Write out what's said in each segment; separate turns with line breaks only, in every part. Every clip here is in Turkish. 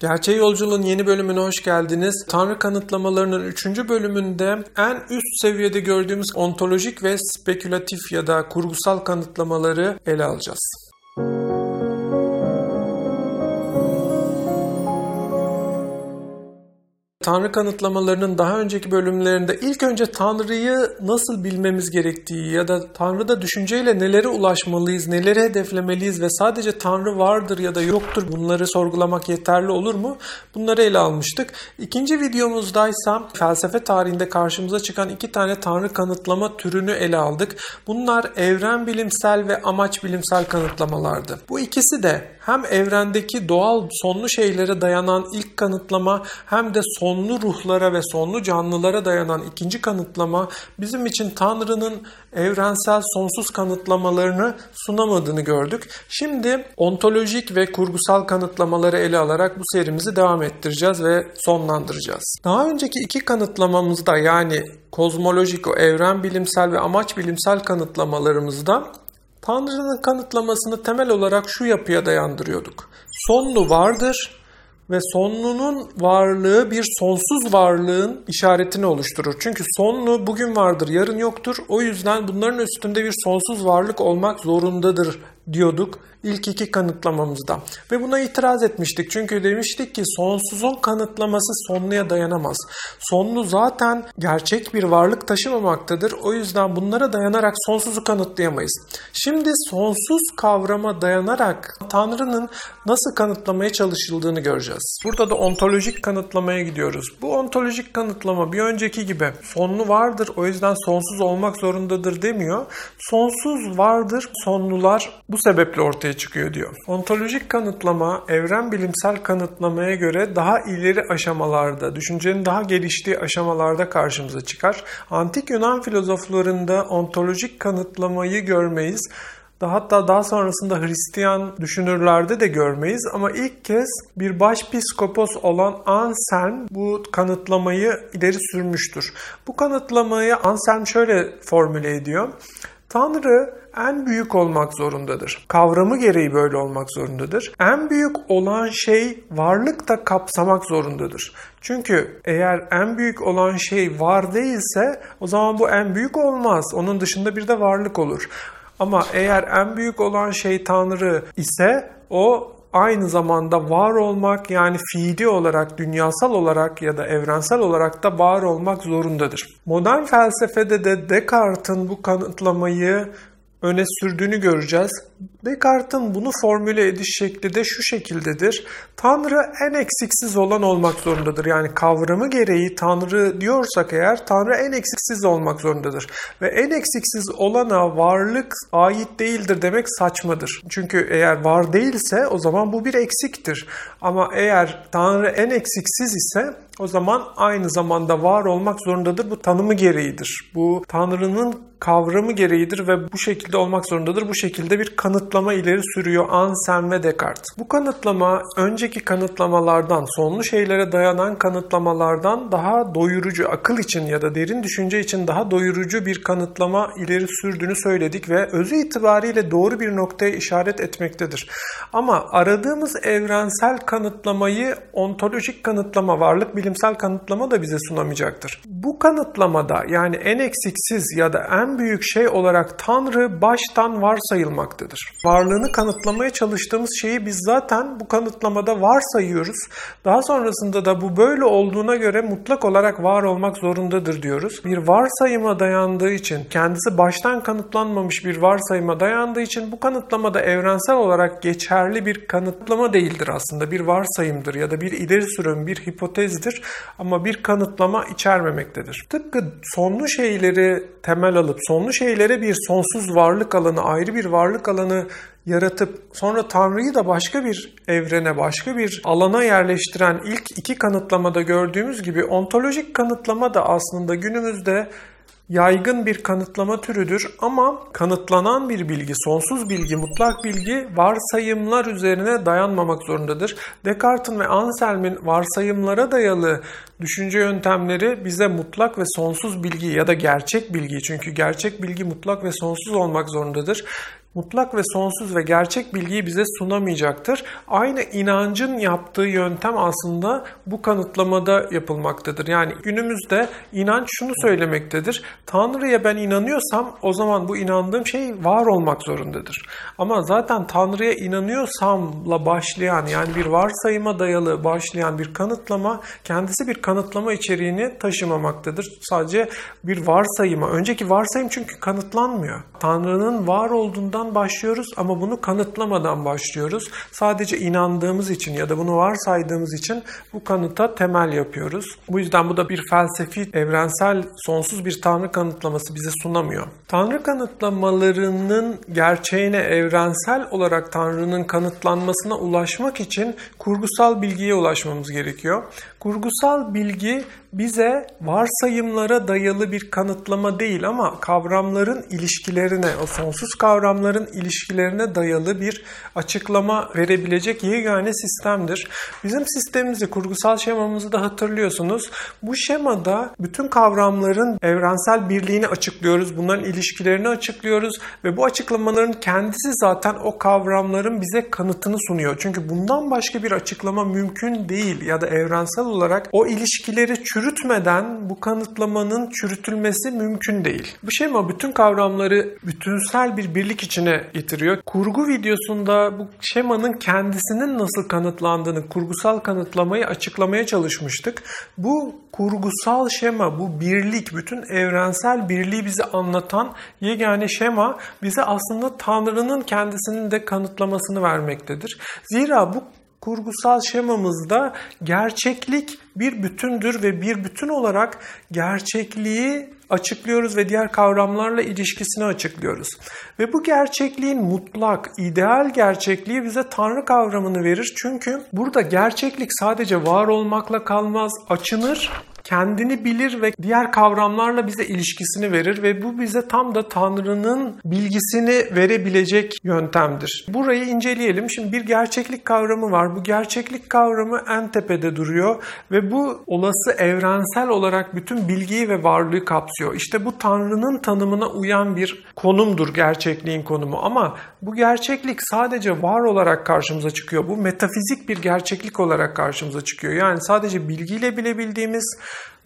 Gerçeği Yolculuğun yeni bölümüne hoş geldiniz. Tanrı kanıtlamalarının 3. bölümünde en üst seviyede gördüğümüz ontolojik ve spekülatif ya da kurgusal kanıtlamaları ele alacağız. Tanrı kanıtlamalarının daha önceki bölümlerinde ilk önce Tanrı'yı nasıl bilmemiz gerektiği ya da Tanrı'da düşünceyle nelere ulaşmalıyız, neleri hedeflemeliyiz ve sadece Tanrı vardır ya da yoktur bunları sorgulamak yeterli olur mu? Bunları ele almıştık. İkinci videomuzdaysa felsefe tarihinde karşımıza çıkan iki tane Tanrı kanıtlama türünü ele aldık. Bunlar evren bilimsel ve amaç bilimsel kanıtlamalardı. Bu ikisi de hem evrendeki doğal sonlu şeylere dayanan ilk kanıtlama hem de son sonlu ruhlara ve sonlu canlılara dayanan ikinci kanıtlama bizim için Tanrı'nın evrensel sonsuz kanıtlamalarını sunamadığını gördük. Şimdi ontolojik ve kurgusal kanıtlamaları ele alarak bu serimizi devam ettireceğiz ve sonlandıracağız. Daha önceki iki kanıtlamamızda yani kozmolojik, o evren bilimsel ve amaç bilimsel kanıtlamalarımızda Tanrı'nın kanıtlamasını temel olarak şu yapıya dayandırıyorduk. Sonlu vardır, ve sonlunun varlığı bir sonsuz varlığın işaretini oluşturur. Çünkü sonlu bugün vardır, yarın yoktur. O yüzden bunların üstünde bir sonsuz varlık olmak zorundadır diyorduk ilk iki kanıtlamamızda. Ve buna itiraz etmiştik. Çünkü demiştik ki sonsuzun kanıtlaması sonluya dayanamaz. Sonlu zaten gerçek bir varlık taşımamaktadır. O yüzden bunlara dayanarak sonsuzu kanıtlayamayız. Şimdi sonsuz kavrama dayanarak Tanrı'nın nasıl kanıtlamaya çalışıldığını göreceğiz. Burada da ontolojik kanıtlamaya gidiyoruz. Bu ontolojik kanıtlama bir önceki gibi sonlu vardır o yüzden sonsuz olmak zorundadır demiyor. Sonsuz vardır sonlular bu sebeple ortaya çıkıyor diyor. Ontolojik kanıtlama evren bilimsel kanıtlamaya göre daha ileri aşamalarda, düşüncenin daha geliştiği aşamalarda karşımıza çıkar. Antik Yunan filozoflarında ontolojik kanıtlamayı görmeyiz. Hatta daha sonrasında Hristiyan düşünürlerde de görmeyiz ama ilk kez bir başpiskopos olan Anselm bu kanıtlamayı ileri sürmüştür. Bu kanıtlamayı Anselm şöyle formüle ediyor. Tanrı en büyük olmak zorundadır. Kavramı gereği böyle olmak zorundadır. En büyük olan şey varlık da kapsamak zorundadır. Çünkü eğer en büyük olan şey var değilse o zaman bu en büyük olmaz. Onun dışında bir de varlık olur. Ama eğer en büyük olan şey Tanrı ise o aynı zamanda var olmak yani fiili olarak, dünyasal olarak ya da evrensel olarak da var olmak zorundadır. Modern felsefede de Descartes'in bu kanıtlamayı öne sürdüğünü göreceğiz. Descartes'in bunu formüle ediş şekli de şu şekildedir. Tanrı en eksiksiz olan olmak zorundadır. Yani kavramı gereği Tanrı diyorsak eğer Tanrı en eksiksiz olmak zorundadır. Ve en eksiksiz olana varlık ait değildir demek saçmadır. Çünkü eğer var değilse o zaman bu bir eksiktir. Ama eğer Tanrı en eksiksiz ise o zaman aynı zamanda var olmak zorundadır. Bu tanımı gereğidir. Bu Tanrı'nın kavramı gereğidir ve bu şekilde olmak zorundadır. Bu şekilde bir kanıtlama ileri sürüyor Anselm ve Descartes. Bu kanıtlama önceki kanıtlamalardan, sonlu şeylere dayanan kanıtlamalardan daha doyurucu, akıl için ya da derin düşünce için daha doyurucu bir kanıtlama ileri sürdüğünü söyledik ve özü itibariyle doğru bir noktaya işaret etmektedir. Ama aradığımız evrensel kanıtlamayı ontolojik kanıtlama, varlık bilimsel kanıtlama da bize sunamayacaktır. Bu kanıtlamada yani en eksiksiz ya da en büyük şey olarak Tanrı baştan varsayılmaktadır. Varlığını kanıtlamaya çalıştığımız şeyi biz zaten bu kanıtlamada varsayıyoruz. Daha sonrasında da bu böyle olduğuna göre mutlak olarak var olmak zorundadır diyoruz. Bir varsayıma dayandığı için, kendisi baştan kanıtlanmamış bir varsayıma dayandığı için bu kanıtlamada evrensel olarak geçerli bir kanıtlama değildir aslında. Bir varsayımdır ya da bir ileri sürüm, bir hipotezdir ama bir kanıtlama içermemektedir. Tıpkı sonlu şeyleri temel alıp sonlu şeylere bir sonsuz varlık alanı, ayrı bir varlık alanı yaratıp sonra Tanrı'yı da başka bir evrene, başka bir alana yerleştiren ilk iki kanıtlamada gördüğümüz gibi ontolojik kanıtlama da aslında günümüzde yaygın bir kanıtlama türüdür ama kanıtlanan bir bilgi, sonsuz bilgi, mutlak bilgi varsayımlar üzerine dayanmamak zorundadır. Descartes'in ve Anselm'in varsayımlara dayalı düşünce yöntemleri bize mutlak ve sonsuz bilgi ya da gerçek bilgi çünkü gerçek bilgi mutlak ve sonsuz olmak zorundadır mutlak ve sonsuz ve gerçek bilgiyi bize sunamayacaktır. Aynı inancın yaptığı yöntem aslında bu kanıtlamada yapılmaktadır. Yani günümüzde inanç şunu söylemektedir. Tanrı'ya ben inanıyorsam o zaman bu inandığım şey var olmak zorundadır. Ama zaten Tanrı'ya inanıyorsamla başlayan yani bir varsayıma dayalı başlayan bir kanıtlama kendisi bir kanıtlama içeriğini taşımamaktadır. Sadece bir varsayıma. Önceki varsayım çünkü kanıtlanmıyor. Tanrı'nın var olduğundan başlıyoruz ama bunu kanıtlamadan başlıyoruz. Sadece inandığımız için ya da bunu varsaydığımız için bu kanıta temel yapıyoruz. Bu yüzden bu da bir felsefi, evrensel, sonsuz bir Tanrı kanıtlaması bize sunamıyor. Tanrı kanıtlamalarının gerçeğine evrensel olarak Tanrı'nın kanıtlanmasına ulaşmak için kurgusal bilgiye ulaşmamız gerekiyor. Kurgusal bilgi bize varsayımlara dayalı bir kanıtlama değil ama kavramların ilişkilerine, o sonsuz kavramların ilişkilerine dayalı bir açıklama verebilecek yegane sistemdir. Bizim sistemimizi, kurgusal şemamızı da hatırlıyorsunuz. Bu şemada bütün kavramların evrensel birliğini açıklıyoruz, bunların ilişkilerini açıklıyoruz ve bu açıklamaların kendisi zaten o kavramların bize kanıtını sunuyor. Çünkü bundan başka bir açıklama mümkün değil ya da evrensel olarak o ilişkileri çürütmeden bu kanıtlamanın çürütülmesi mümkün değil. Bu şema bütün kavramları bütünsel bir birlik içine getiriyor. Kurgu videosunda bu şemanın kendisinin nasıl kanıtlandığını, kurgusal kanıtlamayı açıklamaya çalışmıştık. Bu kurgusal şema, bu birlik, bütün evrensel birliği bize anlatan yegane şema bize aslında Tanrı'nın kendisinin de kanıtlamasını vermektedir. Zira bu kurgusal şemamızda gerçeklik bir bütündür ve bir bütün olarak gerçekliği açıklıyoruz ve diğer kavramlarla ilişkisini açıklıyoruz. Ve bu gerçekliğin mutlak, ideal gerçekliği bize Tanrı kavramını verir. Çünkü burada gerçeklik sadece var olmakla kalmaz, açınır kendini bilir ve diğer kavramlarla bize ilişkisini verir ve bu bize tam da Tanrı'nın bilgisini verebilecek yöntemdir. Burayı inceleyelim. Şimdi bir gerçeklik kavramı var. Bu gerçeklik kavramı en tepede duruyor ve bu olası evrensel olarak bütün bilgiyi ve varlığı kapsıyor. İşte bu Tanrı'nın tanımına uyan bir konumdur gerçekliğin konumu ama bu gerçeklik sadece var olarak karşımıza çıkıyor. Bu metafizik bir gerçeklik olarak karşımıza çıkıyor. Yani sadece bilgiyle bilebildiğimiz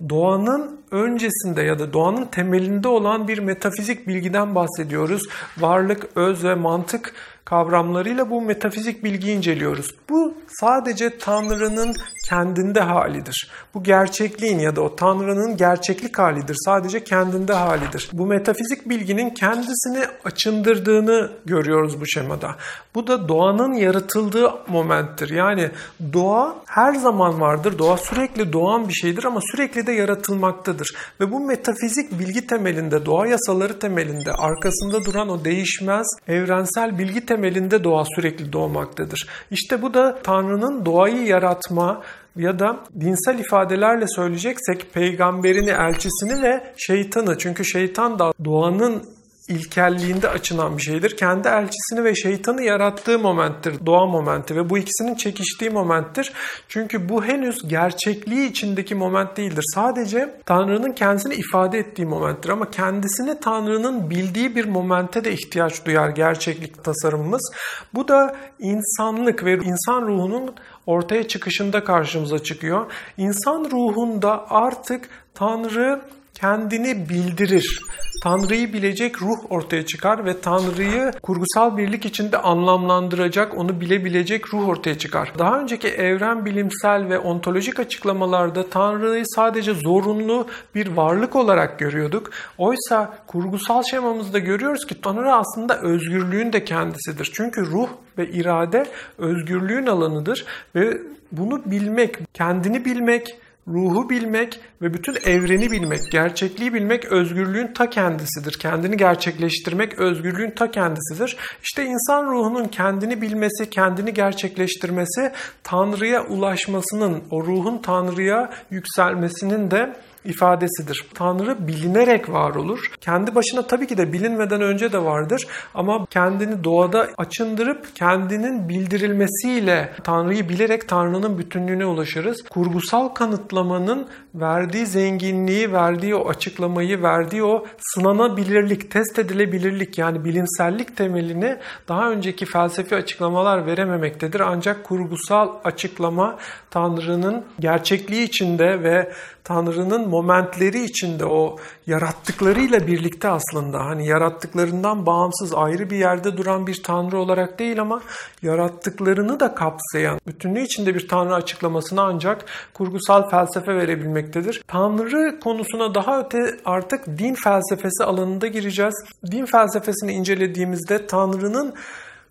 doğanın öncesinde ya da doğanın temelinde olan bir metafizik bilgiden bahsediyoruz. Varlık, öz ve mantık kavramlarıyla bu metafizik bilgiyi inceliyoruz. Bu sadece Tanrı'nın kendinde halidir. Bu gerçekliğin ya da o Tanrı'nın gerçeklik halidir. Sadece kendinde halidir. Bu metafizik bilginin kendisini açındırdığını görüyoruz bu şemada. Bu da doğanın yaratıldığı momenttir. Yani doğa her zaman vardır. Doğa sürekli doğan bir şeydir ama sürekli de yaratılmaktadır. Ve bu metafizik bilgi temelinde, doğa yasaları temelinde, arkasında duran o değişmez evrensel bilgi temelinde doğa sürekli doğmaktadır. İşte bu da Tanrı'nın doğayı yaratma, ya da dinsel ifadelerle söyleyeceksek peygamberini, elçisini ve şeytanı. Çünkü şeytan da doğanın ilkelliğinde açılan bir şeydir. Kendi elçisini ve şeytanı yarattığı momenttir, doğa momenti ve bu ikisinin çekiştiği momenttir. Çünkü bu henüz gerçekliği içindeki moment değildir. Sadece Tanrı'nın kendisini ifade ettiği momenttir ama kendisini Tanrı'nın bildiği bir momente de ihtiyaç duyar gerçeklik tasarımımız. Bu da insanlık ve insan ruhunun ortaya çıkışında karşımıza çıkıyor. İnsan ruhunda artık Tanrı kendini bildirir. Tanrı'yı bilecek ruh ortaya çıkar ve Tanrı'yı kurgusal birlik içinde anlamlandıracak, onu bilebilecek ruh ortaya çıkar. Daha önceki evren bilimsel ve ontolojik açıklamalarda Tanrı'yı sadece zorunlu bir varlık olarak görüyorduk. Oysa kurgusal şemamızda görüyoruz ki Tanrı aslında özgürlüğün de kendisidir. Çünkü ruh ve irade özgürlüğün alanıdır ve bunu bilmek, kendini bilmek, ruhu bilmek ve bütün evreni bilmek, gerçekliği bilmek özgürlüğün ta kendisidir. Kendini gerçekleştirmek özgürlüğün ta kendisidir. İşte insan ruhunun kendini bilmesi, kendini gerçekleştirmesi Tanrı'ya ulaşmasının, o ruhun Tanrı'ya yükselmesinin de ifadesidir. Tanrı bilinerek var olur. Kendi başına tabii ki de bilinmeden önce de vardır ama kendini doğada açındırıp kendinin bildirilmesiyle Tanrı'yı bilerek Tanrı'nın bütünlüğüne ulaşırız. Kurgusal kanıtlamanın verdiği zenginliği, verdiği o açıklamayı, verdiği o sınanabilirlik, test edilebilirlik yani bilimsellik temelini daha önceki felsefi açıklamalar verememektedir. Ancak kurgusal açıklama Tanrı'nın gerçekliği içinde ve Tanrı'nın momentleri içinde o yarattıklarıyla birlikte aslında hani yarattıklarından bağımsız ayrı bir yerde duran bir Tanrı olarak değil ama yarattıklarını da kapsayan bütünlüğü içinde bir Tanrı açıklamasını ancak kurgusal felsefe verebilmektedir. Tanrı konusuna daha öte artık din felsefesi alanında gireceğiz. Din felsefesini incelediğimizde Tanrı'nın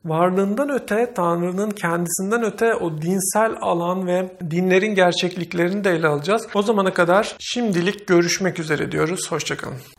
varlığından öte, Tanrı'nın kendisinden öte o dinsel alan ve dinlerin gerçekliklerini de ele alacağız. O zamana kadar şimdilik görüşmek üzere diyoruz. Hoşçakalın.